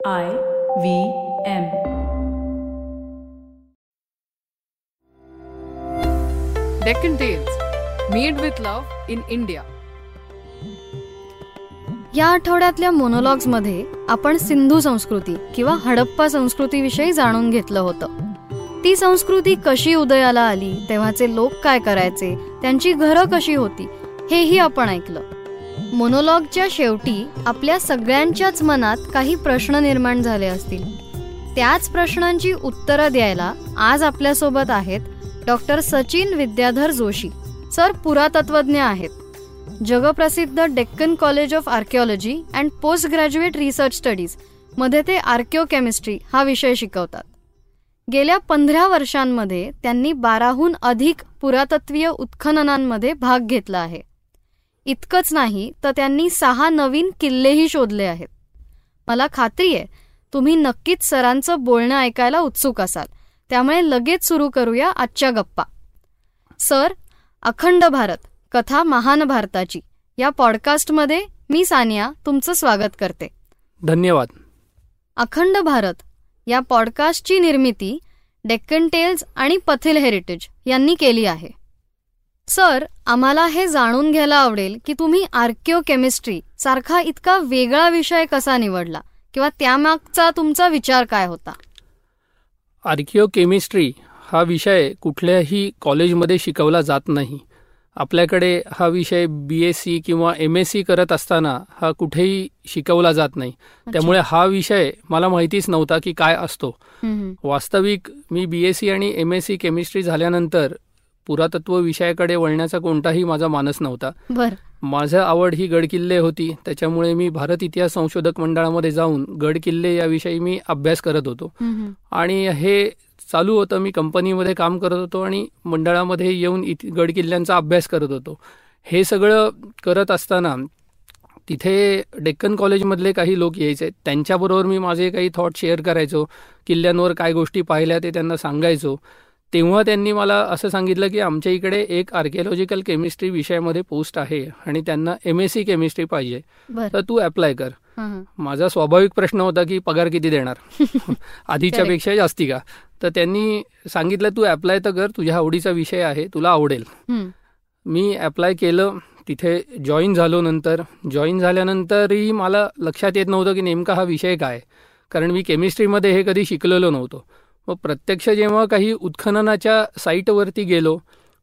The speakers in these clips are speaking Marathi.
I V M. Deccan Tales Made with Love in India. या आठवड्यातल्या मोनोलॉग्समध्ये आपण सिंधू संस्कृती किंवा हडप्पा संस्कृतीविषयी जाणून घेतलं होतं ती संस्कृती कशी उदयाला आली तेव्हाचे लोक काय करायचे त्यांची घरं कशी होती हेही आपण ऐकलं मोनोलॉगच्या शेवटी आपल्या सगळ्यांच्याच मनात काही प्रश्न निर्माण झाले असतील. त्याच प्रश्नांची उत्तरं द्यायला आज आपल्यासोबत आहेत डॉक्टर सचिन विद्याधर जोशी सर पुरातत्वज्ञ आहेत. जगप्रसिद्ध Deccan college of archaeology and post graduate research स्टडीजमध्ये ते आर्किओकेमिस्ट्री हा विषय शिकवतात. गेल्या पंधरा वर्षांमध्ये त्यांनी बाराहून अधिक पुरातत्वीय उत्खननांमध्ये भाग घेतला आहे. इतकंच नाही तर त्यांनी सहा नवीन किल्लेही शोधले आहेत. मला खात्री आहे तुम्ही नक्कीच सरांचं बोलणं ऐकायला उत्सुक असाल. त्यामुळे लगेच सुरू करूया आजच्या गप्पा. सर अखंड भारत कथा महान भारताची. या पॉडकास्टमध्ये मी सानिया तुमचं स्वागत करते. धन्यवाद. अखंड भारत या पॉडकास्टची निर्मिती डेक्कन टेल्स आणि पथिल हेरिटेज यांनी केली आहे. सर आम्हाला हे जाणून घ्यायला आवडेल की तुम्ही आर्किओ केमिस्ट्री सारखा इतका वेगळा विषय कसा निवडला किंवा त्यामागचा तुमचा विचार काय होता? आर्किओ केमिस्ट्री हा विषय कुठल्याही कॉलेजमध्ये शिकवला जात नाही. आपल्याकडे हा विषय बी एस सी किंवा एम एस सी करत असताना हा कुठेही शिकवला जात नाही. त्यामुळे हा विषय मला माहितीच नव्हता की काय असतो. वास्तविक मी बी एस सी आणि एम एस सी केमिस्ट्री झाल्यानंतर पुरातत्व विषयाकडे वळण्याचा कोणताही माझा मानस नव्हता. बर. माझं आवड ही गडकिल्ले होती त्याच्यामुळे मी भारत इतिहास संशोधक मंडळामध्ये जाऊन गडकिल्ले याविषयी मी अभ्यास करत होतो. आणि हे चालू होतं मी कंपनीमध्ये काम करत होतो आणि मंडळामध्ये येऊन गडकिल्ल्यांचा अभ्यास करत होतो. हे सगळं करत असताना तिथे डेक्कन कॉलेजमधले काही लोक यायचे. त्यांच्याबरोबर मी माझे काही थॉट शेअर करायचो. किल्ल्यांवर काय गोष्टी पाहिल्या ते त्यांना सांगायचो. तेव्हा त्यांनी मला असं सांगितलं की आमच्या इकडे एक आर्किओलॉजिकल केमिस्ट्री विषयामध्ये पोस्ट आहे आणि त्यांना एम एस सी केमिस्ट्री पाहिजे. तर तू अप्लाय कर. माझा स्वाभाविक प्रश्न होता की पगार किती देणार? आधीच्या. पेक्षा जास्ती का? तर त्यांनी सांगितलं तू अप्लाय तर कर. तुझ्या आवडीचा विषय आहे. तुला आवडेल. मी अप्लाय केलं. तिथे जॉईन झालो नंतर. जॉईन झाल्यानंतरही मला लक्षात येत नव्हतं की नेमका हा विषय काय. कारण मी केमिस्ट्रीमध्ये हे कधी शिकलेलो नव्हतो. मग प्रत्यक्ष जेव्हा काही उत्खननाच्या साईटवरती गेलो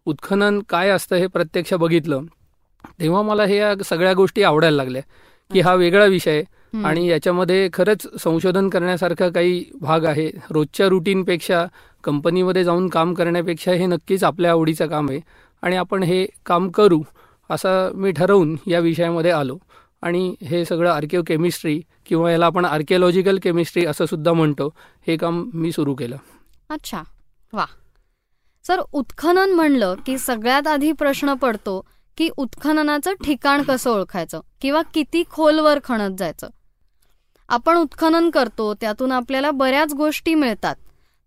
उत्खनन काय असतं हे प्रत्यक्ष बघितलं तेव्हा मला हे सगळ्या गोष्टी आवडायला लागल्या की हा वेगळा विषय आहे. आणि याच्यामध्ये खरंच संशोधन करण्यासारखा काही भाग आहे. रोजच्या रुटीनपेक्षा कंपनीमध्ये जाऊन काम करण्यापेक्षा हे नक्कीच आपल्या आवडीचं काम आहे. आणि आपण हे काम करू असं मी ठरवून या विषयामध्ये आलो. आणि हे सगळं आर्किओ केमिस्ट्री किंवा याला आपण आर्किओलॉजिकल केमिस्ट्री असं सुद्धा म्हणतो हे काम मी सुरू केलं. अच्छा. वा. सर उत्खनन म्हणलं की सगळ्यात आधी प्रश्न पडतो की उत्खननाचं ठिकाण कसं ओळखायचं किंवा किती खोलवर खणत जायचं. आपण उत्खनन करतो त्यातून आपल्याला बऱ्याच गोष्टी मिळतात.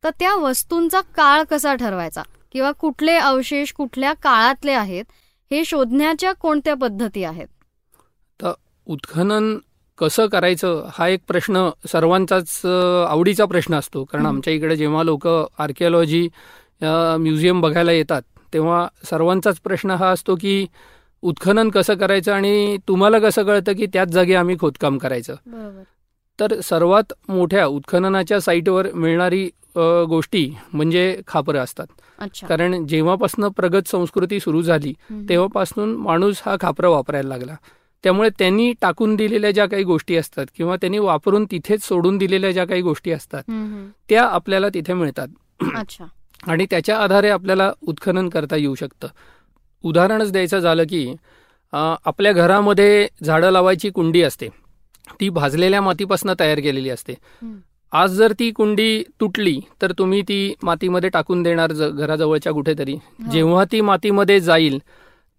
तर त्या वस्तूंचा काळ कसा ठरवायचा किंवा कुठले अवशेष कुठल्या काळातले आहेत हे शोधण्याच्या कोणत्या पद्धती आहेत? उत्खनन कसं करायचं हा एक प्रश्न सर्वांचाच आवडीचा प्रश्न असतो. कारण. आमच्या इकडे जेव्हा लोक आर्किओलॉजी म्युझियम बघायला येतात तेव्हा सर्वांचाच प्रश्न हा असतो की उत्खनन कसं करायचं आणि तुम्हाला कसं कळतं की त्याच जागी आम्ही खोदकाम करायचं. तर सर्वात मोठ्या उत्खननाच्या साईटवर मिळणारी गोष्टी म्हणजे खापरं असतात. अच्छा. कारण जेव्हापासून प्रगत संस्कृती सुरू झाली. तेव्हापासून माणूस हा खापरं वापरायला लागला. त्यामुळे त्यांनी टाकून दिलेल्या ज्या काही गोष्टी असतात किंवा त्यांनी वापरून तिथेच सोडून दिलेल्या ज्या काही गोष्टी असतात. त्या आपल्याला तिथे मिळतात अच्छा आणि त्याच्या आधारे आपल्याला उत्खनन करता येऊ शकतं उदाहरणच द्यायचं झालं की आपल्या घरामध्ये झाडं लावायची कुंडी असते ती भाजलेल्या मातीपासून तयार केलेली असते. आज जर ती कुंडी तुटली तर तुम्ही ती मातीमध्ये टाकून देणार घराजवळच्या कुठेतरी हो. जेव्हा ती मातीमध्ये जाईल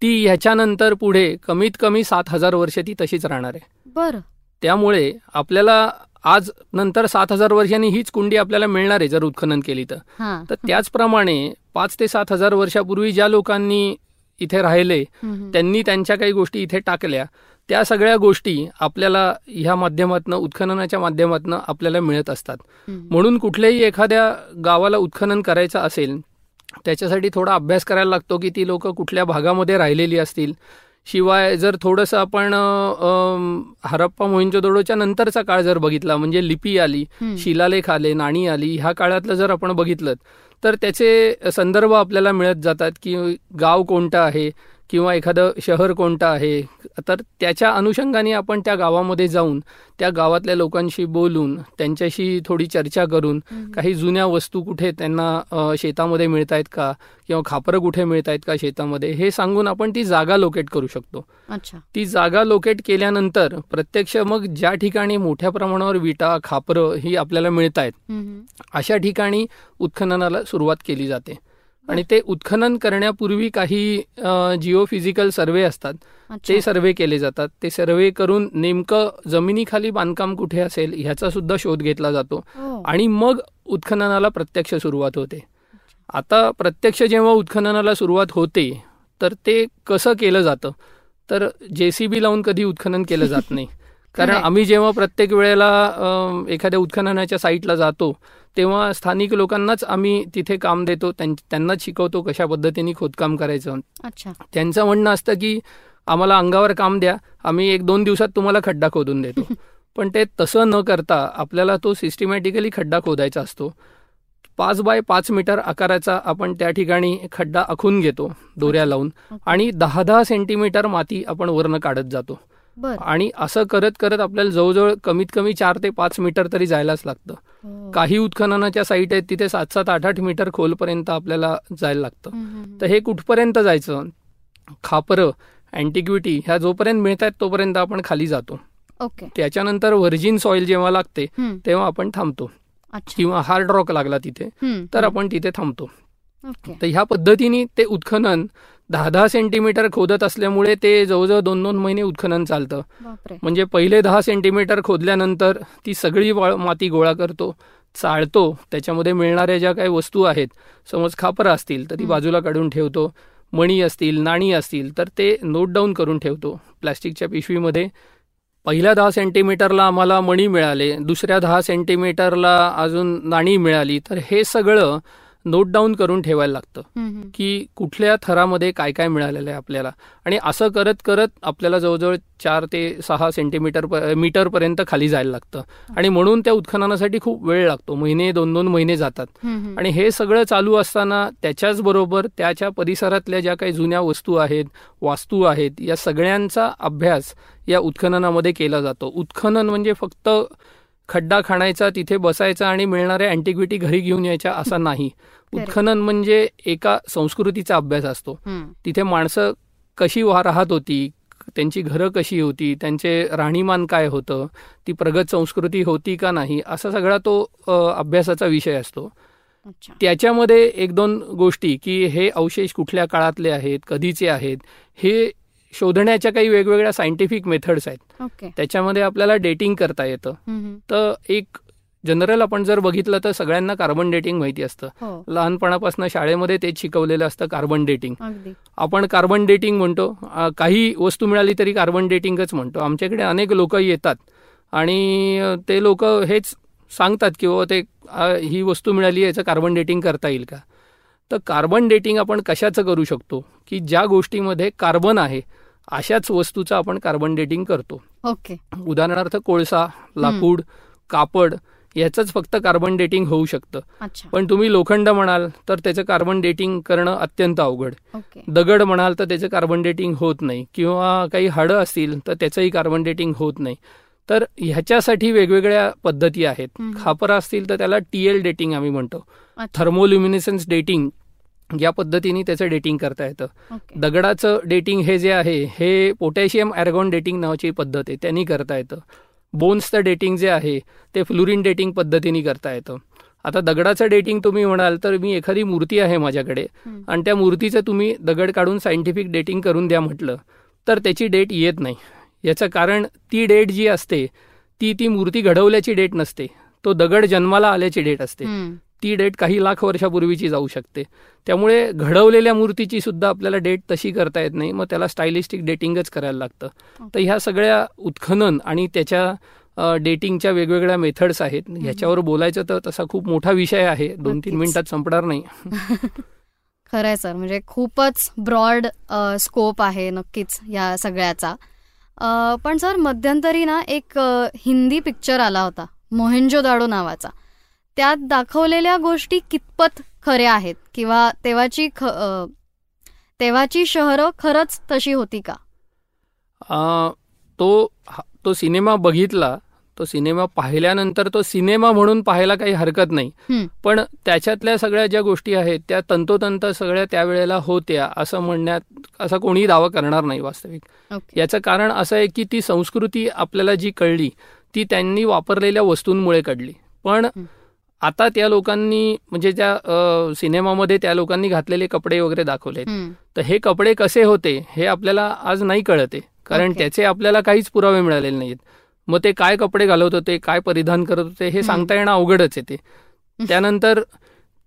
ती ह्याच्यानंतर पुढे कमीत कमी सात हजार वर्ष ती तशीच राहणार आहे. बरं. त्यामुळे आपल्याला आज नंतर सात हजार वर्षांनी हीच कुंडी आपल्याला मिळणार आहे जर उत्खनन केली तर. हां. तर त्याचप्रमाणे पाच ते सात हजार वर्षापूर्वी ज्या लोकांनी इथे राहिले. त्यांनी त्यांच्या काही गोष्टी इथे टाकल्या. त्या सगळ्या गोष्टी आपल्याला ह्या माध्यमातनं उत्खननाच्या माध्यमातनं आपल्याला मिळत असतात. म्हणून कुठल्याही एखाद्या गावाला उत्खनन करायचं असेल त्याच्यासाठी थोडा अभ्यास करायला लागतो की ती लोक कुठल्या भागामध्ये राहिलेली असतील शिवाय जर थोडंसं आपण हरप्पा मोहिंजोदडोच्या नंतरचा काळ जर बघितला म्हणजे लिपी आली. शिलालेख आले नाणी आली ह्या काळातलं जर आपण बघितलं तर त्याचे संदर्भ आपल्याला मिळत जातात की गाव कोणतं आहे किंवा एखादं शहर कोणतं आहे तर त्याच्या अनुषंगाने आपण त्या गावामध्ये जाऊन त्या गावातल्या लोकांशी बोलून त्यांच्याशी थोडी चर्चा करून काही जुन्या वस्तू कुठे त्यांना शेतामध्ये मिळत आहेत का किंवा खापरं कुठे मिळत आहेत का शेतामध्ये हे सांगून आपण ती जागा लोकेट करू शकतो. अच्छा. ती जागा लोकेट केल्यानंतर प्रत्यक्ष मग ज्या ठिकाणी मोठ्या प्रमाणावर विटा खापरं ही आपल्याला मिळत आहेत. अशा ठिकाणी उत्खननाला सुरुवात केली जाते. आणि ते उत्खनन करण्यापूर्वी काही जिओ फिजिकल सर्वे असतात. ते सर्वे केले जातात. ते सर्वे करून नेमकं जमिनीखाली बांधकाम कुठे असेल ह्याचा सुद्धा शोध घेतला जातो. हो. आणि मग उत्खननाला प्रत्यक्ष सुरुवात होते. आता प्रत्यक्ष जेव्हा उत्खननाला सुरुवात होते तर ते कसं केलं जातं? तर जे सी बी लावून कधी उत्खनन केलं जात नाही. कारण. आम्ही जेव्हा प्रत्येक वेळेला एखाद्या उत्खननाच्या साईटला जातो तेव्हा स्थानिक लोकांनाच आम्ही तिथे काम देतो त्यां- त्यांनाच शिकवतो कशा पद्धतीने खोदकाम करायचं. अच्छा. त्यांचं म्हणणं असतं की आम्हाला अंगावर काम द्या आम्ही एक दोन दिवसात तुम्हाला खड्डा खोदून देतो. पण ते तसं न करता आपल्याला तो सिस्टमॅटिकली खड्डा खोदायचा असतो. पाच बाय पाच मीटर आकाराचा आपण त्या ठिकाणी खड्डा आखून घेतो दोऱ्या लावून. आणि दहा दहा सेंटीमीटर माती आपण वरनं काढत जातो. आणि असं करत करत आपल्याला जवळजवळ कमीत कमी चार ते पाच मीटर तरी जायलाच लागतं. हो. काही उत्खननाच्या साईट आहेत तिथे सात सात आठ आठ मीटर खोलपर्यंत आपल्याला जायला लागतं. तर हे कुठपर्यंत जायचं? खापरं अँटिक्विटी ह्या जोपर्यंत मिळत आहेत तोपर्यंत आपण खाली जातो. ओके. त्याच्यानंतर व्हर्जिन सॉइल जेव्हा लागते तेव्हा आपण थांबतो. किंवा हार्ड रॉक लागला तिथे तर. आपण तिथे थांबतो. तर ह्या पद्धतीने ते उत्खनन दहा दहा सेंटीमीटर खोदत असल्यामुळे ते जवळजवळ दोन दोन महिने उत्खनन चालतं. म्हणजे पहिले दहा सेंटीमीटर खोदल्यानंतर ती सगळी माती गोळा करतो चाळतो त्याच्यामध्ये मिळणाऱ्या ज्या काही वस्तू आहेत समज खापरं असतील तर ती. बाजूला काढून ठेवतो मणी असतील नाणी असतील तर ते नोट डाऊन करून ठेवतो प्लॅस्टिकच्या पिशवीमध्ये. पहिल्या दहा सेंटीमीटरला आम्हाला मणी मिळाले दुसऱ्या दहा सेंटीमीटरला अजून नाणी मिळाली तर हे सगळं नोट डाऊन करून ठेवायला लागतं. की कुठल्या थरामध्ये काय काय मिळालेलं आहे आपल्याला. आणि असं करत करत आपल्याला जवळजवळ चार ते सहा सेंटीमीटर प- मीटरपर्यंत खाली जायला लागतं. आणि म्हणून त्या उत्खननासाठी खूप वेळ लागतो. महिने दोन दोन महिने जातात. आणि हे सगळं चालू असताना त्याच्याच बरोबर त्याच्या परिसरातल्या ज्या काही जुन्या वस्तू आहेत वास्तू आहेत या सगळ्यांचा अभ्यास या उत्खननामध्ये केला जातो. उत्खनन म्हणजे फक्त खड्डा खाणायचा तिथे बसायचा आणि मिळणाऱ्या अँटिक्विटी घरी घेऊन यायच्या असा नाही. उत्खनन म्हणजे एका संस्कृतीचा अभ्यास असतो. तिथे माणसं कशी वा राहत होती त्यांची घरं कशी होती त्यांचे राहणीमान काय होतं ती प्रगत संस्कृती होती का नाही असा सगळा तो अभ्यासाचा विषय असतो. त्याच्यामध्ये एक दोन गोष्टी की हे अवशेष कुठल्या काळातले आहेत कधीचे आहेत हे शोधण्याच्या काही वेगवेगळ्या सायंटिफिक मेथड्स आहेत. त्याच्यामध्ये आपल्याला डेटिंग करता येतं. तर एक जनरल आपण जर बघितलं तर सगळ्यांना कार्बन डेटिंग माहिती असतं. हो. लहानपणापासून शाळेमध्ये तेच शिकवलेलं असतं कार्बन डेटिंग आपण कार्बन डेटिंग म्हणतो. काही वस्तू मिळाली तरी कार्बन डेटिंगच म्हणतो. आमच्याकडे अनेक लोक येतात. आणि ते लोक हेच सांगतात की बाबा ते ही वस्तू मिळाली याचं कार्बन डेटिंग करता येईल का? तर कार्बन डेटिंग आपण कशाचं करू शकतो? की ज्या गोष्टीमध्ये कार्बन आहे अशाच वस्तूचं आपण कार्बन डेटिंग करतो. ओके. उदाहरणार्थ कोळसा लाकूड कापड याचंच फक्त कार्बन डेटिंग होऊ शकतं. पण तुम्ही लोखंड म्हणाल तर त्याचं कार्बन डेटिंग करणं अत्यंत अवघड. ओके. दगड म्हणाल तर त्याचं कार्बन डेटिंग होत नाही. किंवा काही हाडं असतील तर त्याचंही कार्बन डेटिंग होत नाही. तर ह्याच्यासाठी वेगवेगळ्या पद्धती आहेत. खापरं असतील तर त्याला टी एल डेटिंग आम्ही म्हणतो. थर्मोल्युमिनेसन्स डेटिंग या पद्धतीने त्याचं डेटिंग करता येतं. ओके. दगडाचं डेटिंग हे जे आहे हे पोटॅशियम ॲर्गॉन डेटिंग नावाची पद्धत आहे. त्यांनी करता येतं. बोन्सचं डेटिंग जे आहे ते फ्लुरिन डेटिंग पद्धतीने करता येतं. आता दगडाचं डेटिंग तुम्ही म्हणाल तर मी एखादी मूर्ती आहे माझ्याकडे. आणि त्या मूर्तीचं तुम्ही दगड काढून सायंटिफिक डेटिंग करून द्या म्हटलं तर त्याची डेट येत नाही. याचं कारण ती डेट जी असते ती ती मूर्ती घडवल्याची डेट नसते. तो दगड जन्माला आल्याची डेट असते. ती डेट काही लाख वर्षापूर्वीची जाऊ शकते. त्यामुळे घडवलेल्या मूर्तीची सुद्धा आपल्याला डेट तशी करता येत नाही मग त्याला स्टायलिस्टिक डेटिंगच करायला लागतं. तर ह्या सगळ्या उत्खनन आणि त्याच्या डेटिंगच्या वेगवेगळ्या मेथड्स आहेत. ह्याच्यावर बोलायचं तर तसा खूप मोठा विषय आहे. दोन. तीन मिनिटात संपणार नाही. खरंय सर. म्हणजे खूपच ब्रॉड स्कोप आहे नक्कीच या सगळ्याचा. पण सर मध्यंतरी ना एक हिंदी पिक्चर आला होता मोहेंजो दाडो नावाचा. त्यात दाखवलेल्या गोष्टी कितपत खऱ्या आहेत? किंवा तेव्हाची ख तेव्हाची शहरं खरंच तशी होती का? आ, तो तो सिनेमा बघितला तो सिनेमा पाहिल्यानंतर तो सिनेमा म्हणून पाहायला काही हरकत नाही. पण त्याच्यातल्या सगळ्या ज्या गोष्टी आहेत त्या तंतोतंत सगळ्या त्यावेळेला होत्या असं म्हणण्यात असा कोणीही दावा करणार नाही वास्तविक याचं कारण असं आहे की ती संस्कृती आपल्याला जी कळली ती त्यांनी वापरलेल्या वस्तूंमुळे कळली पण. आता त्या लोकांनी म्हणजे त्या सिनेमामध्ये त्या लोकांनी घातलेले कपडे वगैरे दाखवले. तर हे कपडे कसे होते हे आपल्याला आज नाही कळते कारण ओके. त्याचे आपल्याला काहीच पुरावे मिळालेले नाहीत मग ते काय कपडे घालत होते काय परिधान करत होते हे. सांगता येणं अवघडच आहे ते त्यानंतर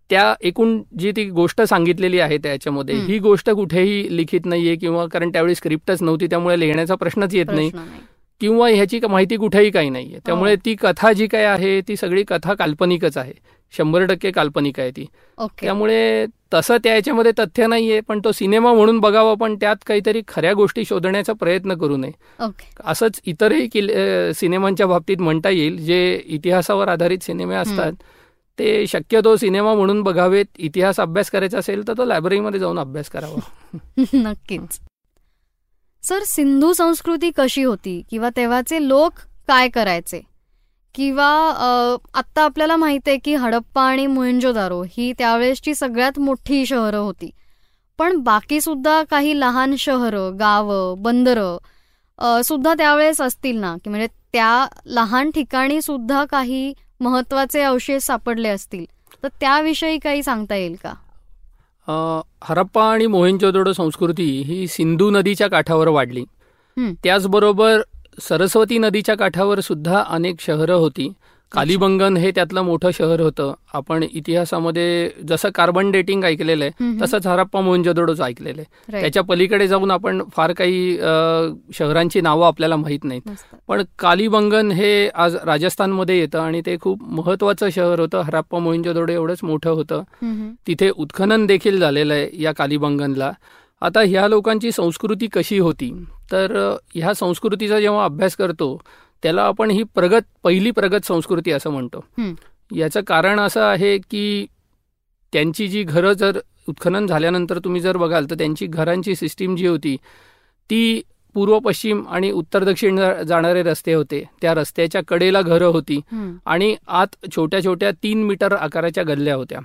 त्या एकूण जी ती गोष्ट सांगितलेली आहे त्याच्यामध्ये हं. गोष्ट कुठेही लिखित नाहीये किंवा कारण त्यावेळी स्क्रिप्टच नव्हती त्यामुळे लिहिण्याचा प्रश्नच येत नाही किंवा ह्याची माहिती कुठेही काही नाहीये. त्यामुळे ती कथा जी काय आहे ती सगळी कथा काल्पनिकच आहे. शंभर टक्के काल्पनिक आहे ती. त्यामुळे तसं त्या याच्यामध्ये तथ्य नाहीये पण तो सिनेमा म्हणून बघावा पण त्यात काहीतरी खऱ्या गोष्टी शोधण्याचा प्रयत्न करू नये. असंच इतरही किल अ, सिनेमांच्या बाबतीत म्हणता येईल जे इतिहासावर आधारित सिनेमे असतात ते शक्यतो सिनेमा म्हणून बघावेत. इतिहास अभ्यास करायचा असेल तर तो लायब्ररीमध्ये जाऊन अभ्यास करावा. नक्कीच. सर सिंधू संस्कृती कशी होती? किंवा तेव्हाचे लोक काय करायचे? किंवा आत्ता आपल्याला माहिती आहे की हडप्पा आणि मोहेंजोदारो ही त्यावेळेसची सगळ्यात मोठी शहरं होती. पण बाकी सुद्धा काही लहान शहरं गावं बंदरं सुद्धा त्यावेळेस असतील ना? की म्हणजे त्या लहान ठिकाणी सुद्धा काही महत्त्वाचे अवशेष सापडले असतील. तर त्याविषयी काही सांगता येईल का? हरप्पा आणि मोहेंजोदडो संस्कृती ही सिंधू नदीच्या काठावर वाढली. त्याचबरोबर सरस्वती नदीच्या काठावर सुद्धा अनेक शहरं होती कालिबंगन हे त्यातलं मोठं शहर होतं आपण इतिहासामध्ये जसं कार्बन डेटिंग ऐकलेलं आहे. तसंच हरप्पा मोहनजोदडोच ऐकलेलं आहे. त्याच्या पलीकडे जाऊन आपण फार काही शहरांची नावं आपल्याला माहीत नाहीत. पण कालिबंगन हे आज राजस्थानमध्ये येतं आणि ते खूप महत्वाचं शहर होतं हरप्पा मोहिंजोदडो एवढंच मोठं होतं. तिथे उत्खनन देखील झालेलं आहे या कालिबंगनला आता ह्या लोकांची संस्कृती कशी होती तर ह्या संस्कृतीचा जेव्हा अभ्यास करतो त्याला आपण ही प्रगत पहिली प्रगत संस्कृती असं म्हणतो हं. याचं कारण असं आहे की त्यांची जी घरं जर उत्खनन झाल्यानंतर तुम्ही जर बघाल तर त्यांची घरांची सिस्टीम जी होती ती पूर्व पश्चिम आणि उत्तर दक्षिण जाणारे रस्ते होते त्या रस्त्याच्या कडेला घरं होती. आणि आत छोट्या छोट्या तीन मीटर आकाराच्या गल्ल्या होत्या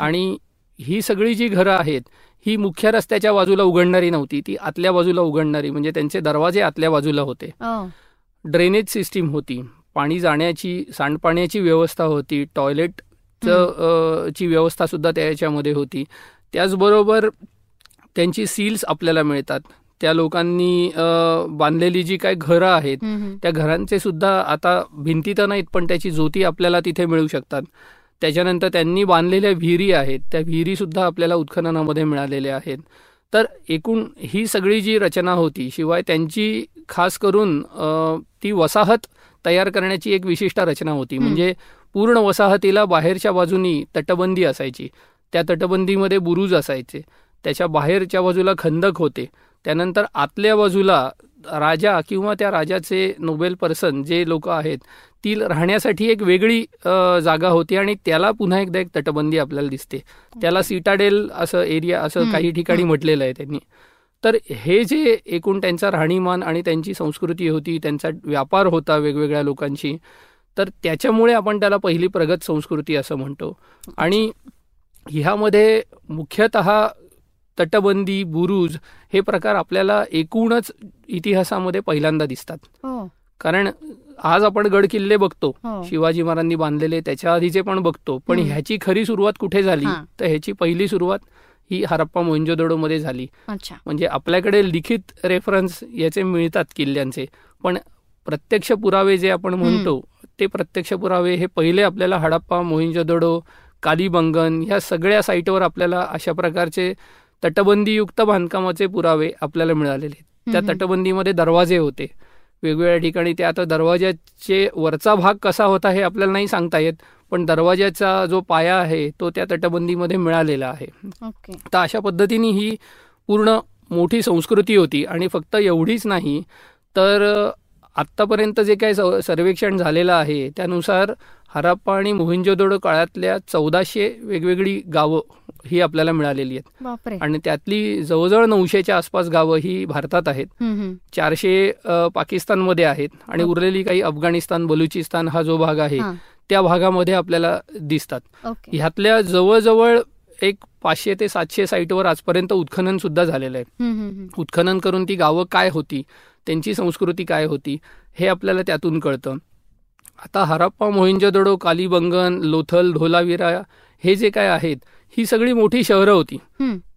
आणि ही सगळी जी घरं आहेत ही मुख्य रस्त्याच्या बाजूला उघडणारी नव्हती ती आतल्या बाजूला उघडणारी म्हणजे त्यांचे दरवाजे आतल्या बाजूला होते ओ. ड्रेनेज सिस्टीम होती. पाणी जाण्याची सांडपाण्याची व्यवस्था होती. टॉयलेट ची व्यवस्था सुद्धा त्याच्यामध्ये होती. त्याचबरोबर त्यांची सील्स आपल्याला मिळतात. त्या लोकांनी बांधलेली जी काय घरं आहेत. त्या घरांचे सुद्धा आता भिंती तर नाहीत पण त्याची जोती आपल्याला तिथे मिळू शकतात. त्याच्यानंतर त्यांनी बांधलेल्या विहिरी आहेत. त्या विहिरी सुद्धा आपल्याला उत्खननामध्ये मिळालेल्या आहेत. तर एकूण ही सगळी जी रचना होती शिवाय त्यांची खास करून ती वसाहत तयार करण्याची एक विशिष्ट रचना होती. म्हणजे पूर्ण वसाहतीला बाहेरच्या बाजूनी तटबंदी असायची. त्या तटबंदीमध्ये बुरुज असायचे. त्याच्या बाहेरच्या बाजूला खंदक होते. त्यानंतर आतल्या बाजूला राजा किंवा त्या राजाचे नोबेल पर्सन जे लोक आहेत ती राहण्यासाठी एक वेगळी जागा होती आणि त्याला पुन्हा एकदा एक तटबंदी आपल्याला दिसते. त्याला सिटाडेल असं एरिया असं काही ठिकाणी. म्हटलेलं आहे त्यांनी. तर हे जे एकूण त्यांचा राहणीमान आणि त्यांची संस्कृती होती त्यांचा व्यापार होता वेगवेगळ्या लोकांशी तर त्याच्यामुळे आपण त्याला पहिली प्रगत संस्कृती असं म्हणतो. आणि ह्यामध्ये मुख्यतः तटबंदी बुरुज हे प्रकार आपल्याला एकूणच इतिहासामध्ये पहिल्यांदा दिसतात. हो. कारण आज आपण गड किल्ले बघतो हो. शिवाजी महाराजांनी बांधलेले त्याच्या आधीचे पण बघतो. पण. ह्याची खरी सुरुवात कुठे झाली. तर ह्याची पहिली सुरुवात ही हरप्पा मोहिंजोदडोमध्ये झाली. अच्छा. म्हणजे आपल्याकडे लिखित रेफरन्स याचे मिळतात किल्ल्यांचे. पण प्रत्यक्ष पुरावे जे आपण म्हणतो ते प्रत्यक्ष पुरावे हे पहिले आपल्याला हडप्पा मोहिंजोदडो कालीबंगन ह्या सगळ्या साईटवर आपल्याला अशा प्रकारचे तटबंदीयुक्त बांधकामाचे पुरावे आपल्याला मिळालेले त्या. तटबंदीमध्ये दरवाजे होते. वेगवेगळ्या ठिकाणी ते आता दरवाजाचे वरचा भाग कसा होता हे आपल्याला नाही सांगता येत पण दरवाजाचा जो पाया आहे तो त्या तटबंदीमध्ये मिळालेला आहे. ओके. तर अशा पद्धतीने ही पूर्ण मोठी संस्कृती होती आणि फक्त एवढीच नाही तर आत्तापर्यंत जे काही सर्वेक्षण झालेलं आहे त्यानुसार हराप्पा आणि मोहिंजोदडो काळातल्या चौदाशे वेगवेगळी गावं ही आपल्याला मिळालेली आहेत आणि त्यातली जवळजवळ नऊशेच्या आसपास गावं ही भारतात आहेत. चारशे पाकिस्तानमध्ये आहेत आणि. उरलेली काही अफगाणिस्तान बलुचिस्तान हा जो भाग आहे. त्या भागामध्ये आपल्याला दिसतात ह्यातल्या जवळजवळ एक पाचशे ते सातशे साईटवर आजपर्यंत उत्खनन सुद्धा झालेलं आहे. उत्खनन करून ती गावं काय होती त्यांची संस्कृती काय होती हे आपल्याला त्यातून कळतं आता हराप्पा मोहिंजोदडो कालीबंगन लोथल धोलावीरा हे जे काय आहेत ही सगळी मोठी शहरं होती.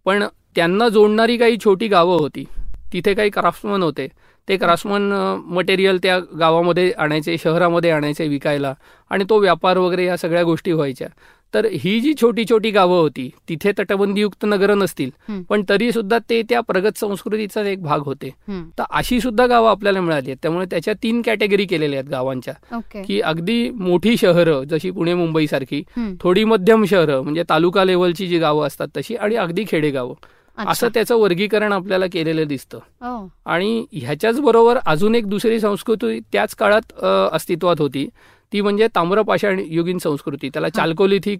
पण त्यांना जोडणारी काही छोटी गावं होती. तिथे काही क्राफ्ट्समन होते. ते क्राफ्ट्समन मटेरियल त्या गावामध्ये आणायचे शहरामध्ये आणायचे विकायला आणि तो व्यापार वगैरे या सगळ्या गोष्टी व्हायच्या तर ही जी छोटी छोटी गावं होती तिथे तटबंदीयुक्त नगरं नसतील. पण तरी सुद्धा ते त्या प्रगत संस्कृतीचा एक भाग होते. तर अशी सुद्धा गावं आपल्याला मिळाली आहेत त्यामुळे त्याच्या तीन कॅटेगरी केलेल्या आहेत गावांच्या की अगदी मोठी शहरं जशी पुणे मुंबई सारखी. थोडी मध्यम शहरं म्हणजे तालुका लेवलची जी गावं असतात तशी आणि अगदी खेडेगावं. असं त्याचं वर्गीकरण आपल्याला केलेलं दिसतं. ओ. आणि ह्याच्याच बरोबर अजून एक दुसरी संस्कृती त्याच काळात अस्तित्वात होती. ती म्हणजे ताम्रपाषाण युगीन संस्कृती. त्याला चाल्कोलिथिक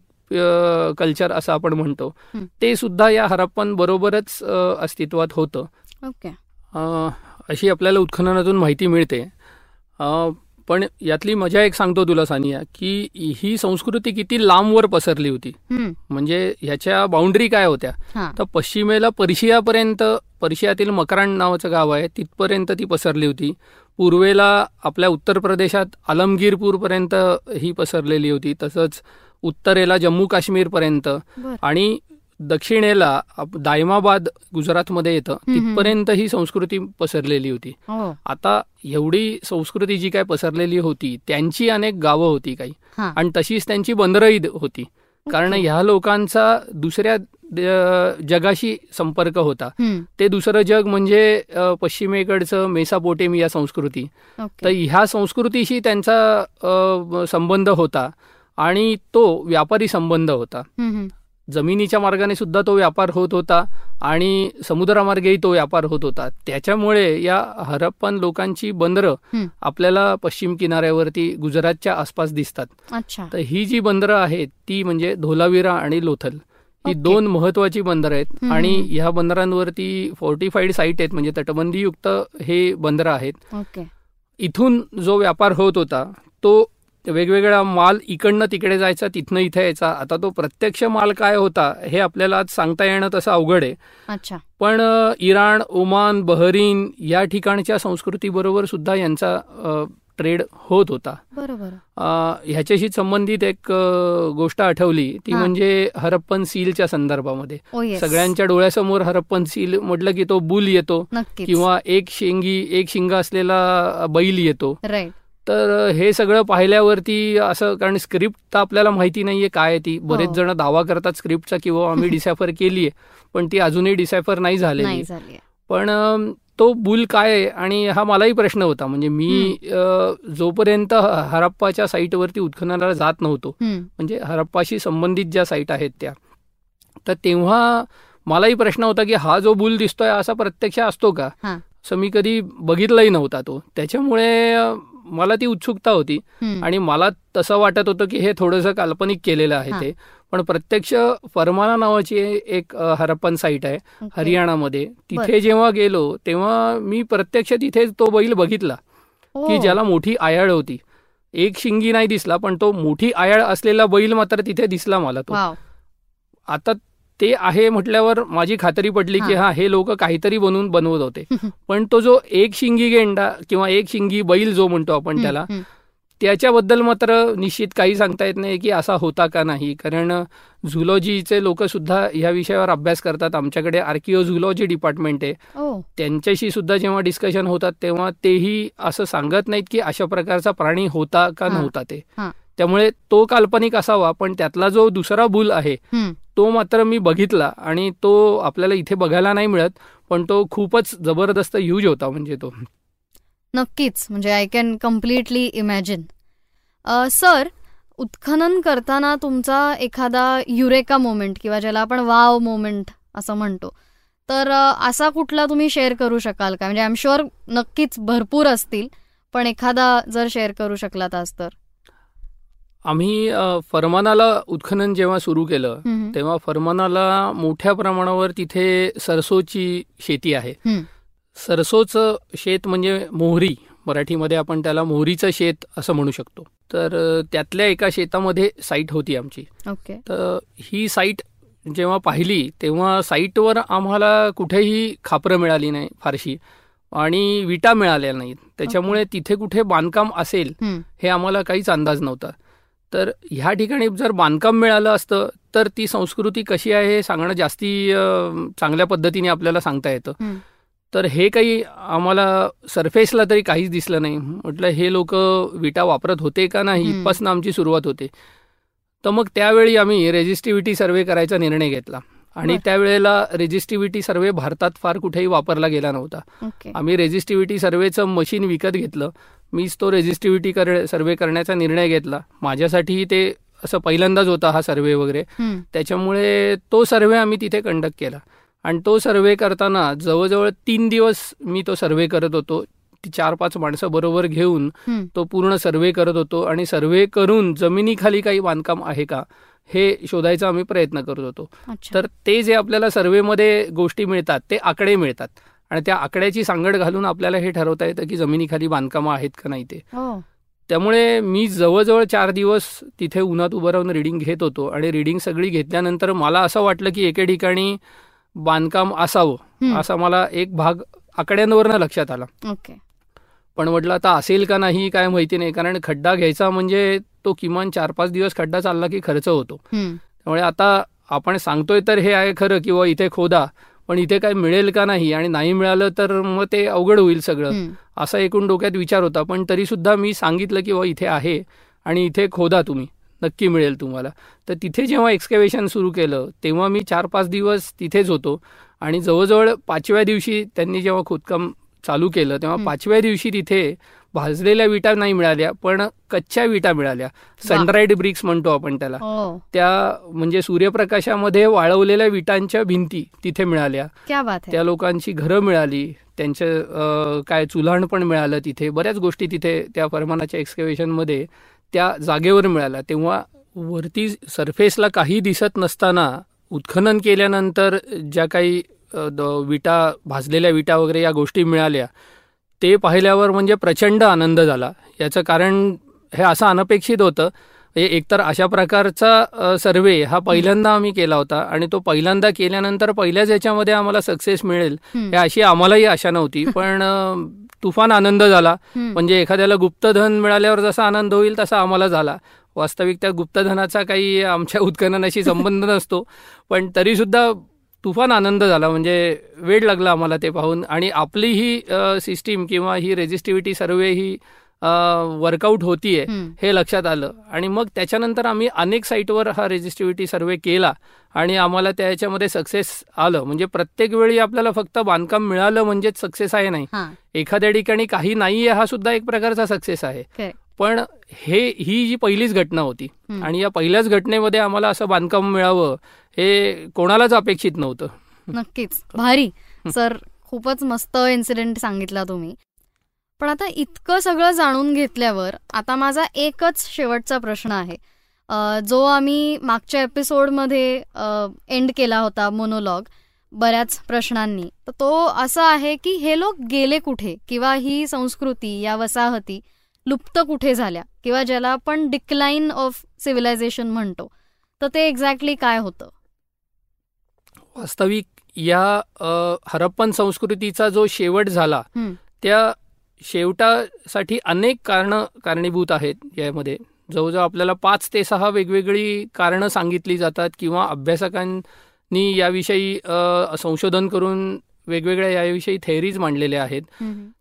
कल्चर असं आपण म्हणतो. हं. ते सुद्धा या हरप्पन बरोबरच अस्तित्वात होतं. अशी आपल्याला उत्खननातून माहिती मिळते. पण यातली मजा एक सांगतो तुला सानिया की ही संस्कृती किती लांबवर पसरली होती. म्हणजे ह्याच्या बाउंड्री काय होत्या? तर पश्चिमेला पर्शियापर्यंत पर्शियातील मकरान नावाचं गाव आहे तिथपर्यंत ती पसरली होती. पूर्वेला आपल्या उत्तर प्रदेशात आलमगीरपूरपर्यंत ही पसरलेली होती तसंच उत्तरेला जम्मू काश्मीरपर्यंत. आणि दक्षिणेला दायमाबाद गुजरातमध्ये येतं. तिथपर्यंत ही संस्कृती पसरलेली होती. हो. आता एवढी संस्कृती जी काय पसरलेली होती त्यांची अनेक गावं होती काही. आणि तशीच त्यांची बंदरही होती. कारण. ह्या लोकांचा दुसऱ्या जगाशी संपर्क होता. ते दुसरं जग म्हणजे पश्चिमेकडचं मेसापोटेमिया संस्कृती. तर ह्या संस्कृतीशी त्यांचा संबंध होता आणि तो व्यापारी संबंध होता. जमिनीच्या मार्गाने सुद्धा तो व्यापार होत होता आणि समुद्रामार्गेही तो व्यापार होत होता त्याच्यामुळे या हरप्पन लोकांची बंदरं. आपल्याला पश्चिम किनाऱ्यावरती गुजरातच्या आसपास दिसतात तर ही जी बंदरं आहेत ती म्हणजे धोलावीरा आणि लोथल ही. दोन महत्वाची बंदरं आहेत. आणि ह्या बंदरांवरती फोर्टिफाईड साईट आहेत म्हणजे तटबंदीयुक्त हे बंदरं आहेत इथून जो व्यापार होत होता तो वेगवेगळा माल इकडनं तिकडे जायचा तिथनं इथे यायचा. आता तो प्रत्यक्ष माल काय होता हे आपल्याला आज सांगता येणं तसं अवघड आहे. पण इराण ओमान बहरीन या ठिकाणच्या संस्कृतीबरोबर सुद्धा यांचा ट्रेड होत होता. बरोबर. ह्याच्याशी संबंधित एक गोष्ट आठवली. ती. म्हणजे हरप्पन सीलच्या संदर्भामध्ये. सगळ्यांच्या डोळ्यासमोर हरप्पन सील म्हटलं की तो बुल येतो किंवा एक शेंगी एक शिंग असलेला बैल येतो. तर हे सगळं पाहिल्यावरती असं कारण स्क्रिप्ट तर आपल्याला माहिती नाहीये काय ती. बरेच हो. जण दावा करतात स्क्रिप्टचा किंवा आम्ही डिसायफर केलीये पण ती अजूनही डिसायफर नाही झालेली. पण तो बुल काय आहे? आणि हा मलाही प्रश्न होता. म्हणजे मी जोपर्यंत हरप्पाच्या साईटवरती उत्खननाला जात नव्हतो म्हणजे हरप्पाशी संबंधित ज्या साईट आहेत त्या तर तेव्हा मलाही प्रश्न होता की हा जो बुल दिसतोय असा प्रत्यक्ष असतो का. असं मी कधी बघितलाही नव्हता तो. त्याच्यामुळे मला ती उत्सुकता होती. आणि मला तसं वाटत होतं की हे थोडंसं काल्पनिक केलेलं आहे. ते. पण प्रत्यक्ष फरमाना नावाची एक हरप्पन साईट आहे हरियाणामध्ये. तिथे जेव्हा गेलो तेव्हा मी प्रत्यक्ष तिथे तो बैल बघितला की ज्याला मोठी आयाळ होती. एक शिंगी नाही दिसला पण तो मोठी आयाळ असलेला बैल मात्र तिथे दिसला मला तो. आता ते आहे म्हटल्यावर माझी खात्री पडली की हा. हा लोक काहीतरी बनवून बनवत होते पण तो जो एक शिंगी गेंडा किंवा एक शिंगी बैल जो म्हणतो आपण त्याला त्याच्याबद्दल मात्र निश्चित काही सांगता येत नाही की असा होता का नाही कारण झुलॉजीचे लोक सुद्धा ह्या विषयावर अभ्यास करतात आमच्याकडे आर्किओ झुलॉजी डिपार्टमेंट आहे त्यांच्याशी सुद्धा जेव्हा डिस्कशन होतात तेव्हा तेही असं सांगत नाहीत की अशा प्रकारचा प्राणी होता का. नव्हता ते. त्यामुळे तो काल्पनिक असावा पण त्यातला जो दुसरा बुल आहे. तो मात्र मी बघितला आणि तो आपल्याला इथे बघायला नाही मिळत पण तो खूपच जबरदस्त ह्यूज होता म्हणजे तो. नक्कीच म्हणजे I can completely imagine sir उत्खनन करताना तुमचा एखादा युरेका मोमेंट किंवा ज्याला आपण वाव मोमेंट असं म्हणतो तर असा कुठला तुम्ही शेअर करू शकाल का? म्हणजे आय एम शुअर नक्कीच भरपूर असतील पण एखादा जर शेअर करू शकलात आज तर. आम्ही फरमानाला उत्खनन जेव्हा सुरू केलं. तेव्हा फरमानाला मोठ्या प्रमाणावर तिथे सरसोची शेती आहे. सरसोचं शेत म्हणजे मोहरी. मराठीमध्ये आपण त्याला मोहरीचं शेत असं म्हणू शकतो. तर त्यातल्या एका शेतामध्ये साईट होती आमची. ओके. तर ही साईट जेव्हा पाहिली तेव्हा साईटवर आम्हाला कुठेही खापरं मिळाली नाही फारशी आणि विटा मिळाल्या नाहीत. त्याच्यामुळे तिथे कुठे बांधकाम असेल. हे आम्हाला काहीच अंदाज नव्हता. तर ह्या ठिकाणी जर बांधकाम मिळालं असतं तर ती संस्कृती कशी आहे हे सांगणं जास्ती चांगल्या पद्धतीने आपल्याला सांगता येतं. तर हे काही आम्हाला सरफेसला तरी काहीच दिसलं नाही म्हटलं हे लोक विटा वापरत होते का नाही. इथपासून आमची सुरुवात होते तर मग त्यावेळी आम्ही रेजिस्टिव्हिटी सर्वे करायचा निर्णय घेतला आणि. त्यावेळेला रेजिस्टिव्हिटी सर्वे भारतात फार कुठेही वापरला गेला नव्हता. आम्ही रेजिस्टिव्हिटी सर्वेचं मशीन विकत घेतलं. मीच तो रेजिस्टिव्हिटी कर सर्वे करण्याचा निर्णय घेतला. माझ्यासाठीही ते असं पहिल्यांदाच होता हा सर्वे वगैरे. त्याच्यामुळे तो सर्वे आम्ही तिथे कंडक्ट केला. आणि तो सर्वे करताना जवळजवळ तीन दिवस मी तो सर्वे करत होतो. ती चार पाच माणसं बरोबर घेऊन. तो पूर्ण सर्वे करत होतो आणि सर्वे करून जमिनीखाली काही बांधकाम आहे का हे शोधायचा आम्ही प्रयत्न करत होतो. तर ते जे आपल्याला सर्वेमध्ये गोष्टी मिळतात ते आकडे मिळतात. आणि त्या आकड्याची सांगड घालून आपल्याला हे ठरवता येतं की जमिनीखाली बांधकामं आहेत का नाही ते. हो. त्यामुळे मी जवळजवळ चार दिवस तिथे उन्हात उभं राहून रिडिंग घेत होतो आणि रिडिंग सगळी घेतल्यानंतर मला असं वाटलं की एके ठिकाणी बांधकाम असावं. असा मला एक भाग आकड्यांवरनं लक्षात आला. पण म्हटलं आता असेल का नाही काय माहिती नाही. कारण खड्डा घ्यायचा म्हणजे तो किमान चार पाच दिवस खड्डा चालला की खर्च होतो. त्यामुळे आता आपण सांगतोय तर हे आहे खरं किंवा इथे खोदा पण इथे काय मिळेल का नाही आणि नाही मिळालं तर मग ते अवघड होईल सगळं. असा एकूण डोक्यात विचार होता पण तरी सुद्धा मी सांगितलं की वा इथे आहे आणि इथे खोदा तुम्ही. नक्की मिळेल तुम्हाला. तर तिथे जेव्हा एक्सकेवेशन सुरू केलं तेव्हा मी चार पाच दिवस तिथेच होतो. आणि जवळजवळ पाचव्या दिवशी त्यांनी जेव्हा खोदकाम चालू केलं तेव्हा. पाचव्या दिवशी तिथे भाजलेल्या विटा नाही मिळाल्या पण कच्च्या विटा मिळाल्या. सनराईड ब्रिक्स म्हणतो आपण त्याला. हो. त्या म्हणजे सूर्यप्रकाशामध्ये वाळवलेल्या विटांच्या भिंती तिथे मिळाल्या. त्या लोकांची घरं मिळाली त्यांचं काय चुल्हाण पण मिळालं तिथे. बऱ्याच गोष्टी तिथे त्या फरमानाच्या एक्सकेवेशनमध्ये त्या जागेवर मिळाल्या. तेव्हा वरती सरफेसला काही दिसत नसताना उत्खनन केल्यानंतर ज्या काही विटा भाजलेल्या विटा वगैरे या गोष्टी मिळाल्या. ते पाहिल्यावर म्हणजे प्रचंड आनंद झाला. याचं कारण हे असं अनपेक्षित होतं. म्हणजे एकतर अशा प्रकारचा सर्वे हा पहिल्यांदा आम्ही केला होता आणि तो पहिल्यांदा केल्यानंतर पहिल्याच याच्यामध्ये आम्हाला सक्सेस मिळेल. हे अशी आम्हालाही आशा नव्हती. पण तुफान आनंद झाला. म्हणजे एखाद्याला गुप्तधन मिळाल्यावर जसा आनंद होईल तसा आम्हाला झाला. वास्तविक त्या गुप्तधनाचा काही आमच्या उत्खननाशी संबंध नसतो. पण तरी सुद्धा तुफान आनंद झाला म्हणजे वेळ लागला आम्हाला ते पाहून. आणि आपली ही सिस्टीम किंवा ही रेजिस्टिव्हिटी सर्वे ही वर्कआउट होतीये. हे लक्षात आलं. आणि मग त्याच्यानंतर आम्ही अनेक साईटवर हा रेजिस्टिव्हिटी सर्वे केला आणि आम्हाला त्याच्यामध्ये सक्सेस आलं. म्हणजे प्रत्येक वेळी आपल्याला फक्त बांधकाम मिळालं म्हणजेच सक्सेस आहे नाही. एखाद्या ठिकाणी काही नाहीये हा सुद्धा एक प्रकारचा सक्सेस आहे. पण हे ही जी पहिलीच घटना होती. आणि या पहिल्याच घटनेमध्ये आम्हाला असं बांधकाम मिळावं हे कोणालाच अपेक्षित नव्हतं. नक्कीच. भारी. सर खूपच मस्त इन्सिडेंट सांगितला तुम्ही. पण आता इतकं सगळं जाणून घेतल्यावर आता माझा एकच शेवटचा प्रश्न आहे. जो आम्ही मागच्या एपिसोडमध्ये एंड केला होता मोनोलॉग बऱ्याच प्रश्नांनी. तर तो असा आहे की हे लोक गेले कुठे? किंवा ही संस्कृती या वसाहती लुप्त कुठे झाल्या किंवा ज्याला आपण डिक्लाइन ऑफ सिव्हिलायझेशन म्हणतो तर ते एक्झॅक्टली काय होतं वास्तविक या हरप्पन संस्कृतीचा जो शेवट झाला. त्या शेवटासाठी अनेक कारणं कारणीभूत आहेत यामध्ये जवळजवळ आपल्याला पाच ते सहा वेगवेगळी कारणं सांगितली जातात किंवा अभ्यासकांनी याविषयी संशोधन करून वेगवेगळ्या याविषयी थेअरीज मांडलेल्या आहेत.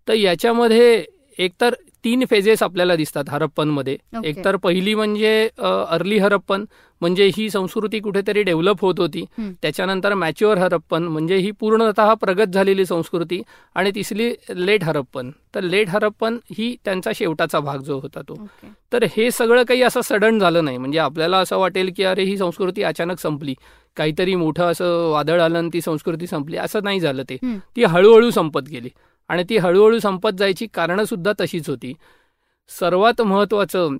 तर याच्यामध्ये एकतर तीन फेजेस आपल्याला दिसतात हरप्पनमध्ये. ओके. एकतर पहिली म्हणजे अर्ली हरप्पन म्हणजे ही संस्कृती कुठेतरी डेव्हलप होत होती. त्याच्यानंतर मॅच्युअर हरप्पन म्हणजे ही पूर्णतः प्रगत झालेली संस्कृती. आणि तिसरी लेट हरप्पन. तर लेट हरप्पन ही त्यांचा शेवटाचा भाग जो होता तो. ओके तर हे सगळं काही असं सडन झालं नाही. म्हणजे आपल्याला असं वाटेल की अरे ही संस्कृती अचानक संपली. काहीतरी मोठं असं वादळ आलं आणि ती संस्कृती संपली. असं नाही झालं ते. ती हळूहळू संपत गेली. आणि ती हळूहळू संपत जायची कारणं सुद्धा तशीच होती. सर्वात महत्त्वाचं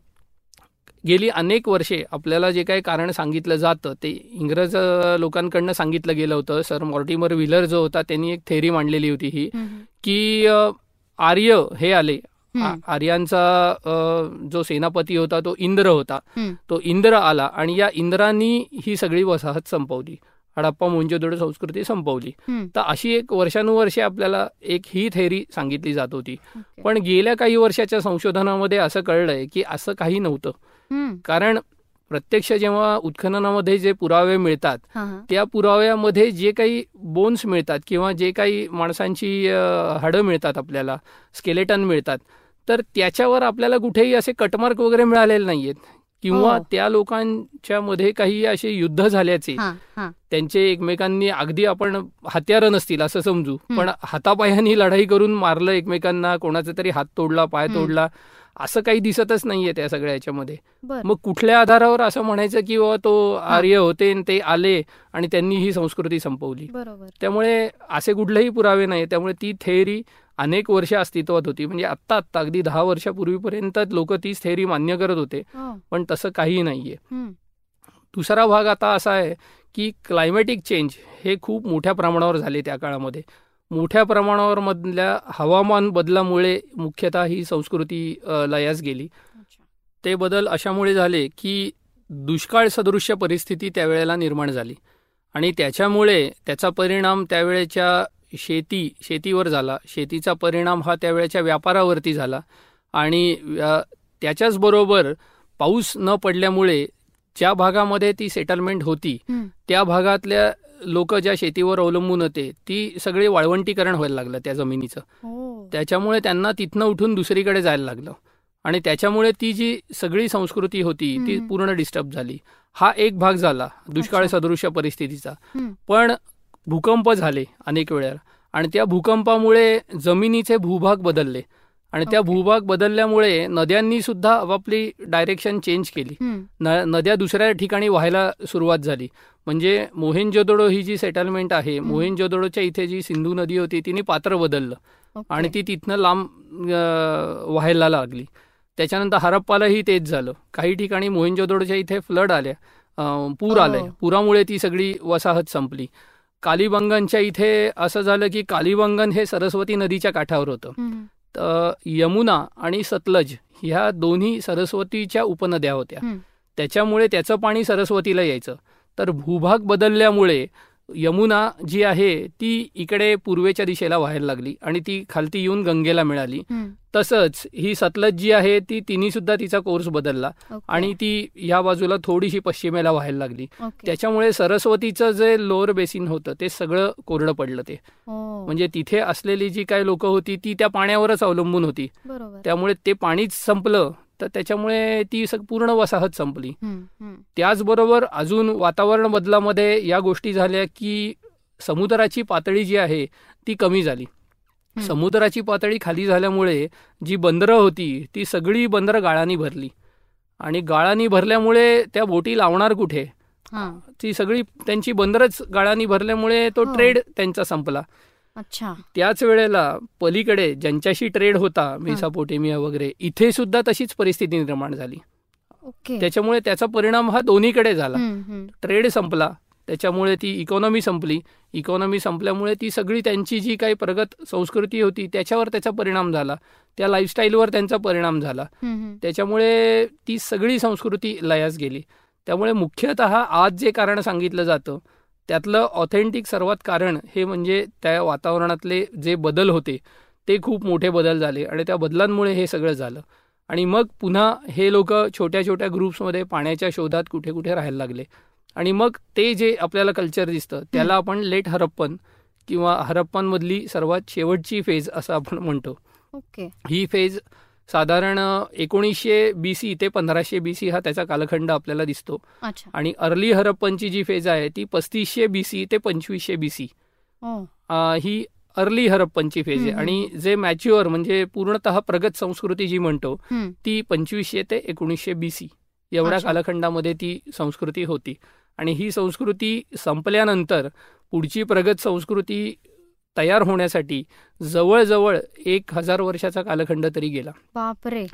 गेली अनेक वर्षे आपल्याला जे काही कारण सांगितलं जातं ते इंग्रज लोकांकडनं सांगितलं गेलं होतं. सर मॉर्टिमर व्हिलर जो होता त्यांनी एक थेरी मांडलेली होती ही. की आर्य हे आले. आर्यांचा जो सेनापती होता तो इंद्र होता. तो इंद्र आला आणि या इंद्रानी ही सगळी वसाहत संपवली. हडप्पा मोंजोदडो संस्कृती संपवली. तर अशी एक वर्षानुवर्षे आपल्याला एक ही थेरी सांगितली जात होती. पण गेल्या काही वर्षाच्या संशोधनामध्ये असं कळलंय की असं काही नव्हतं. कारण प्रत्यक्ष जेव्हा उत्खननामध्ये जे पुरावे मिळतात. त्या पुराव्यामध्ये जे काही बोन्स मिळतात किंवा जे काही माणसांची हाडं मिळतात आपल्याला स्केलेटन मिळतात तर त्याच्यावर आपल्याला कुठेही असे कटमार्क वगैरे मिळालेले नाहीयेत किंवा हो. त्या लोकांच्या मध्ये काही असे युद्ध झाल्याचे. त्यांचे एकमेकांनी अगदी आपण हत्यारं नसतील असं समजू. पण हातापायांनी लढाई करून मारलं एकमेकांना कोणाचा तरी हात तोडला पाय. तोडला असं काही दिसतच नाहीये त्या सगळ्या याच्यामध्ये मग कुठल्या आधारावर असं म्हणायचं की बाबा तो आर्य होते आणि ते आले आणि त्यांनी ही संस्कृती संपवली त्यामुळे असे कुठलेही पुरावे नाही त्यामुळे ती थेअरी अनेक वर्ष अस्तित्वात होती म्हणजे आत्ता आत्ता अगदी दहा वर्षापूर्वीपर्यंत लोक तीच थेअरी मान्य करत होते हो. पण तसं काही नाहीये. दुसरा भाग आता असा आहे की क्लायमॅटिक चेंज हे खूप मोठ्या प्रमाणावर झाले त्या काळामध्ये मोठ्या प्रमाणावर मधल्या हवामान बदलामुळे मुख्यतः ही संस्कृती लयास गेली. ते बदल अशामुळे झाले की दुष्काळ सदृश्य परिस्थिती त्यावेळेला निर्माण झाली आणि त्याच्यामुळे त्याचा परिणाम त्यावेळेच्या शेती शेतीवर झाला शेतीचा परिणाम हा त्यावेळेच्या व्यापारावरती झाला आणि त्याच्याचबरोबर पाऊस न पडल्यामुळे ज्या भागामध्ये ती सेटलमेंट होती. त्या भागातल्या लोक ज्या शेतीवर अवलंबून होते ती सगळी वाळवंटीकरण व्हायला लागलं त्या जमिनीचं हो. त्याच्यामुळे त्यांना तिथनं उठून दुसरीकडे जायला लागलं आणि त्याच्यामुळे ती जी सगळी संस्कृती होती ती. पूर्ण डिस्टर्ब झाली हा एक भाग झाला दुष्काळ. सदृश्य परिस्थितीचा. पण भूकंप झाले अनेक वेळा आणि त्या भूकंपामुळे जमिनीचे भूभाग बदलले. आणि त्या. भूभाग बदलल्यामुळे नद्यांनी सुद्धा आपापली डायरेक्शन चेंज केली. नद्या दुसऱ्या ठिकाणी व्हायला सुरुवात झाली. म्हणजे मोहेंजोदडो ही जी सेटलमेंट आहे. मोहेंजोदडोच्या इथे जी सिंधू नदी होती तिने पात्र बदललं. आणि ती तिथनं लांब व्हायला लागली. त्याच्यानंतर हरप्पालाही तेच झालं. काही ठिकाणी मोहिंजोदडोच्या इथे फ्लड आल्या. पूर हो. आले पुरामुळे ती सगळी वसाहत संपली. कालीबंगनच्या इथे असं झालं की कालीबंगन हे सरस्वती नदीच्या काठावर होतं. तर यमुना आणि सतलज ह्या दोन्ही सरस्वतीच्या उपनद्या होत्या. त्याच्यामुळे त्याचं पाणी सरस्वतीला यायचं तर भूभाग बदलल्यामुळे यमुना जी आहे ती इकडे पूर्वेच्या दिशेला व्हायला लागली आणि ती खालती येऊन गंगेला मिळाली. तसंच ही सतलज जी आहे ती तिने सुद्धा तिचा कोर्स बदलला. आणि ती ह्या बाजूला थोडीशी पश्चिमेला व्हायला लागली. त्याच्यामुळे सरस्वतीचं जे लोअर बेसिन होतं ते सगळं कोरडं पडलं ते हो. म्हणजे तिथे असलेली जी काही लोक होती ती त्या पाण्यावरच अवलंबून होती त्यामुळे ते पाणीच संपलं तर त्याच्यामुळे ती पूर्ण वसाहत संपली. त्याचबरोबर अजून वातावरण बदलामध्ये या गोष्टी झाल्या की समुद्राची पातळी जी आहे ती कमी झाली. समुद्राची पातळी खाली झाल्यामुळे जी बंदरं होती ती सगळी बंदरं गाळानी भरली आणि गाळानी भरल्यामुळे त्या बोटी लावणार कुठे ती सगळी त्यांची बंदरच गाळानी भरल्यामुळे तो हो. ट्रेड त्यांचा संपला अच्छा. त्याच वेळेला पलीकडे ज्यांच्याशी ट्रेड होता मेसापोटेमिया वगैरे इथे सुद्धा तशीच परिस्थिती निर्माण झाली. ओके. त्याच्यामुळे त्याचा परिणाम हा दोन्हीकडे झाला. ट्रेड संपला त्याच्यामुळे ती इकॉनॉमी संपली. इकॉनॉमी संपल्यामुळे ती सगळी त्यांची जी काही प्रगत संस्कृती होती त्याच्यावर त्याचा परिणाम झाला. त्या लाईफस्टाईलवर त्यांचा परिणाम झाला. त्याच्यामुळे ती सगळी संस्कृती लयास गेली. त्यामुळे मुख्यतः आज जे कारण सांगितलं जातं त्यातलं ऑथेंटिक सर्वात कारण हे म्हणजे त्या वातावरणातले जे बदल होते ते खूप मोठे बदल झाले आणि त्या बदलांमुळे हे सगळं झालं. आणि मग पुन्हा हे लोक छोट्या छोट्या ग्रुप्समध्ये पाण्याच्या शोधात कुठे कुठे राहायला लागले. आणि मग ते जे आपल्याला कल्चर दिसतं त्याला आपण लेट हरप्पन किंवा हरप्पनमधली सर्वात शेवटची फेज असं आपण म्हणतो. ओके. ही फेज साधारण एकोणीसशे बी सी ते पंधराशे बी सी हा त्याचा कालखंड आपल्याला दिसतो. अच्छा. आणि अर्ली हरप्पनची जी फेज आहे ती पस्तीसशे बी सी ते पंचवीसशे बी सी हो ही अर्ली हरप्पनची फेज आहे. आणि जे मॅच्युअर म्हणजे पूर्णतः प्रगत संस्कृती जी म्हणतो. ती पंचवीसशे ते एकोणीसशे बी सी एवढ्या. कालखंडामध्ये ती संस्कृती होती. आणि ही संस्कृती संपल्यानंतर पुढची प्रगत संस्कृती तयार होण्यासाठी जवळजवळ एक हजार वर्षाचा कालखंड तरी गेला. बापरे.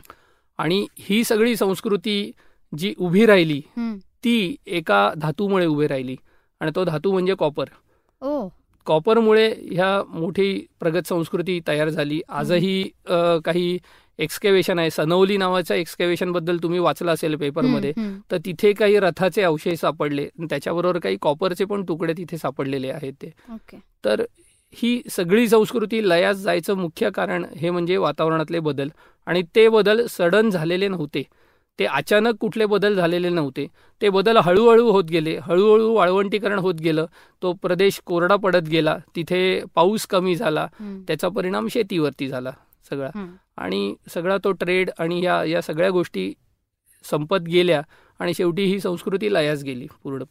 आणि ही सगळी संस्कृती जी उभी राहिली. ती एका धातूमुळे उभी राहिली. आणि तो धातू म्हणजे कॉपर. ओ. कॉपरमुळे ह्या मोठी प्रगत संस्कृती तयार झाली. आजही काही एक्सकेवेशन आहे. सनवली नावाच्या एक्सकेवेशनबद्दल तुम्ही वाचलं असेल पेपरमध्ये. तर तिथे काही रथाचे अवशेष सापडले. आणि त्याच्याबरोबर काही कॉपरचे पण तुकडे तिथे सापडलेले आहेत ते. तर ही सगळी संस्कृती लयास जायचं मुख्य कारण हे म्हणजे वातावरणातले बदल. आणि ते बदल सडन झालेले नव्हते. ते अचानक कुठले बदल झालेले नव्हते. ते बदल हळूहळू होत गेले. हळूहळू वाळवंटीकरण होत गेलं. तो प्रदेश कोरडा पडत गेला. तिथे पाऊस कमी झाला. त्याचा परिणाम शेतीवरती झाला सगळा. आणि सगळा तो ट्रेड आणि या या सगळ्या गोष्टी संपत गेल्या आणि शेवटी ही संस्कृती लयास गेली पूर्ण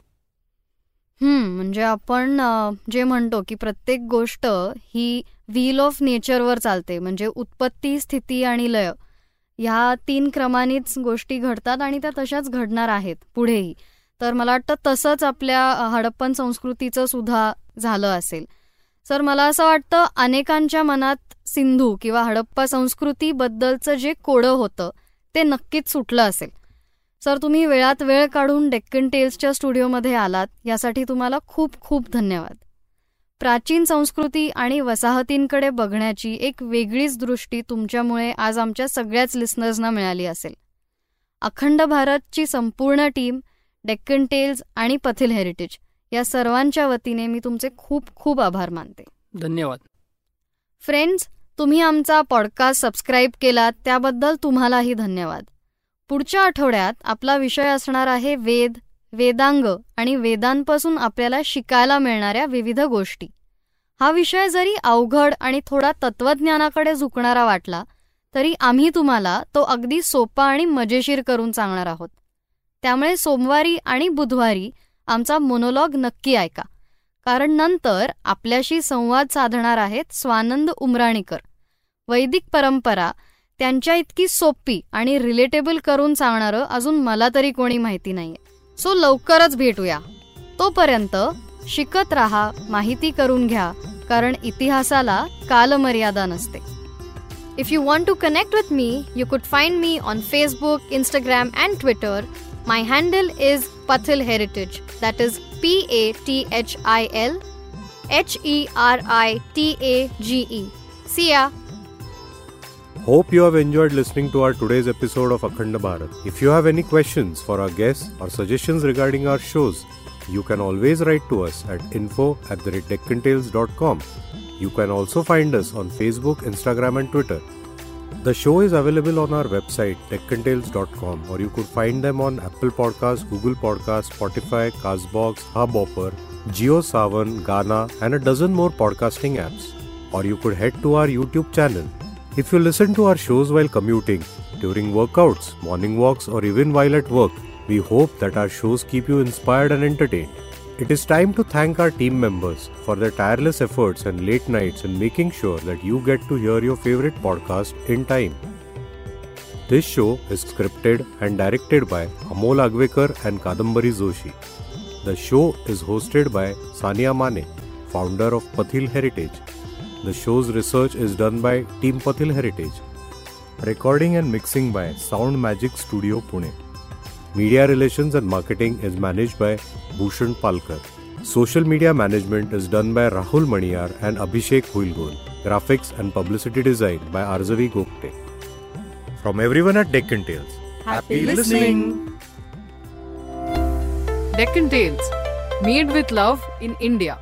म्हणजे आपण जे म्हणतो की प्रत्येक गोष्ट ही व्हील ऑफ नेचरवर चालते म्हणजे उत्पत्ती स्थिती आणि लय. ह्या तीन क्रमानेच गोष्टी घडतात आणि त्या तशाच घडणार आहेत पुढेही. तर मला वाटतं तसंच आपल्या हडप्पन संस्कृतीचं सुद्धा झालं असेल. सर मला असं वाटतं अनेकांच्या मनात सिंधू किंवा हडप्पा संस्कृतीबद्दलचं जे कोडं होतं ते नक्कीच सुटलं असेल. सर तुम्ही वेळात वेळ काढून डेक्कन टेल्सच्या स्टुडिओमध्ये आलात. यासाठी तुम्हाला खूप खूप धन्यवाद. प्राचीन संस्कृती आणि वसाहतींकडे बघण्याची एक वेगळीच दृष्टी तुमच्यामुळे आज आमच्या सगळ्याच लिस्नर्सना मिळाली असेल. अखंड भारतची संपूर्ण टीम डेक्कन टेल्स आणि पथिल हेरिटेज या सर्वांच्या वतीने मी तुमचे खूप खूप आभार मानते. धन्यवाद. फ्रेंड्स तुम्ही आमचा पॉडकास्ट सबस्क्राईब केलात त्याबद्दल तुम्हालाही धन्यवाद. पुढच्या आठवड्यात आपला विषय असणार आहे वेद वेदांग आणि वेदांपासून आपल्याला शिकायला मिळणाऱ्या विविध गोष्टी. हा विषय जरी अवघड आणि थोडा तत्वज्ञानाकडे झुकणारा वाटला तरी आम्ही तुम्हाला तो अगदी सोपा आणि मजेशीर करून सांगणार आहोत. त्यामुळे सोमवारी आणि बुधवारी आमचा मोनोलॉग नक्की ऐका. कारण नंतर आपल्याशी संवाद साधणार आहेत स्वानंद उमराणीकर. वैदिक परंपरा त्यांच्या इतकी सोपी आणि रिलेटेबल करून सांगणारं अजून मला तरी कोणी माहिती नाही सो लवकरच भेटूया. तोपर्यंत शिकत राहा माहिती करून घ्या कारण इतिहासाला कालमर्यादा नसते. If you want to connect with me you could find me on Facebook Instagram and Twitter my handle is Pathil heritage that is P A T H I L H E R I T A G E Siya Hope you have enjoyed listening to our today's episode of Akhanda Bharat. If you have any questions for our guests or suggestions regarding our shows, you can always write to us at info at the. You can also find us on Facebook, Instagram, and Twitter. The show is available on our website, deccantales.com, or you could find them on Apple Podcasts, Google Podcasts, Spotify, Castbox, Hubhopper, JioSavan, Ghana, and a dozen more podcasting apps. Or you could head to our YouTube channel. If you listen to our shows while commuting, during workouts, morning walks, or even while at work, we hope that our shows keep you inspired and entertained. It is time to thank our team members for their tireless efforts and late nights in making sure that you get to hear your favorite podcast in time. This show is scripted and directed by Amol Agwekar and Kadambari Zoshi. The show is hosted by Sania Mane, founder of Pathil Heritage. The show's research is done by Team Pathil Heritage. Recording and mixing by Sound Magic Studio Pune. Media relations and marketing is managed by Bhushan Palkar. Social media management is done by Rahul Maniyar and Abhishek Huilgol. Graphics and publicity design by Arzavi Gopte. From everyone at Deccan Tales. Happy listening. Deccan Tales, made with love in India.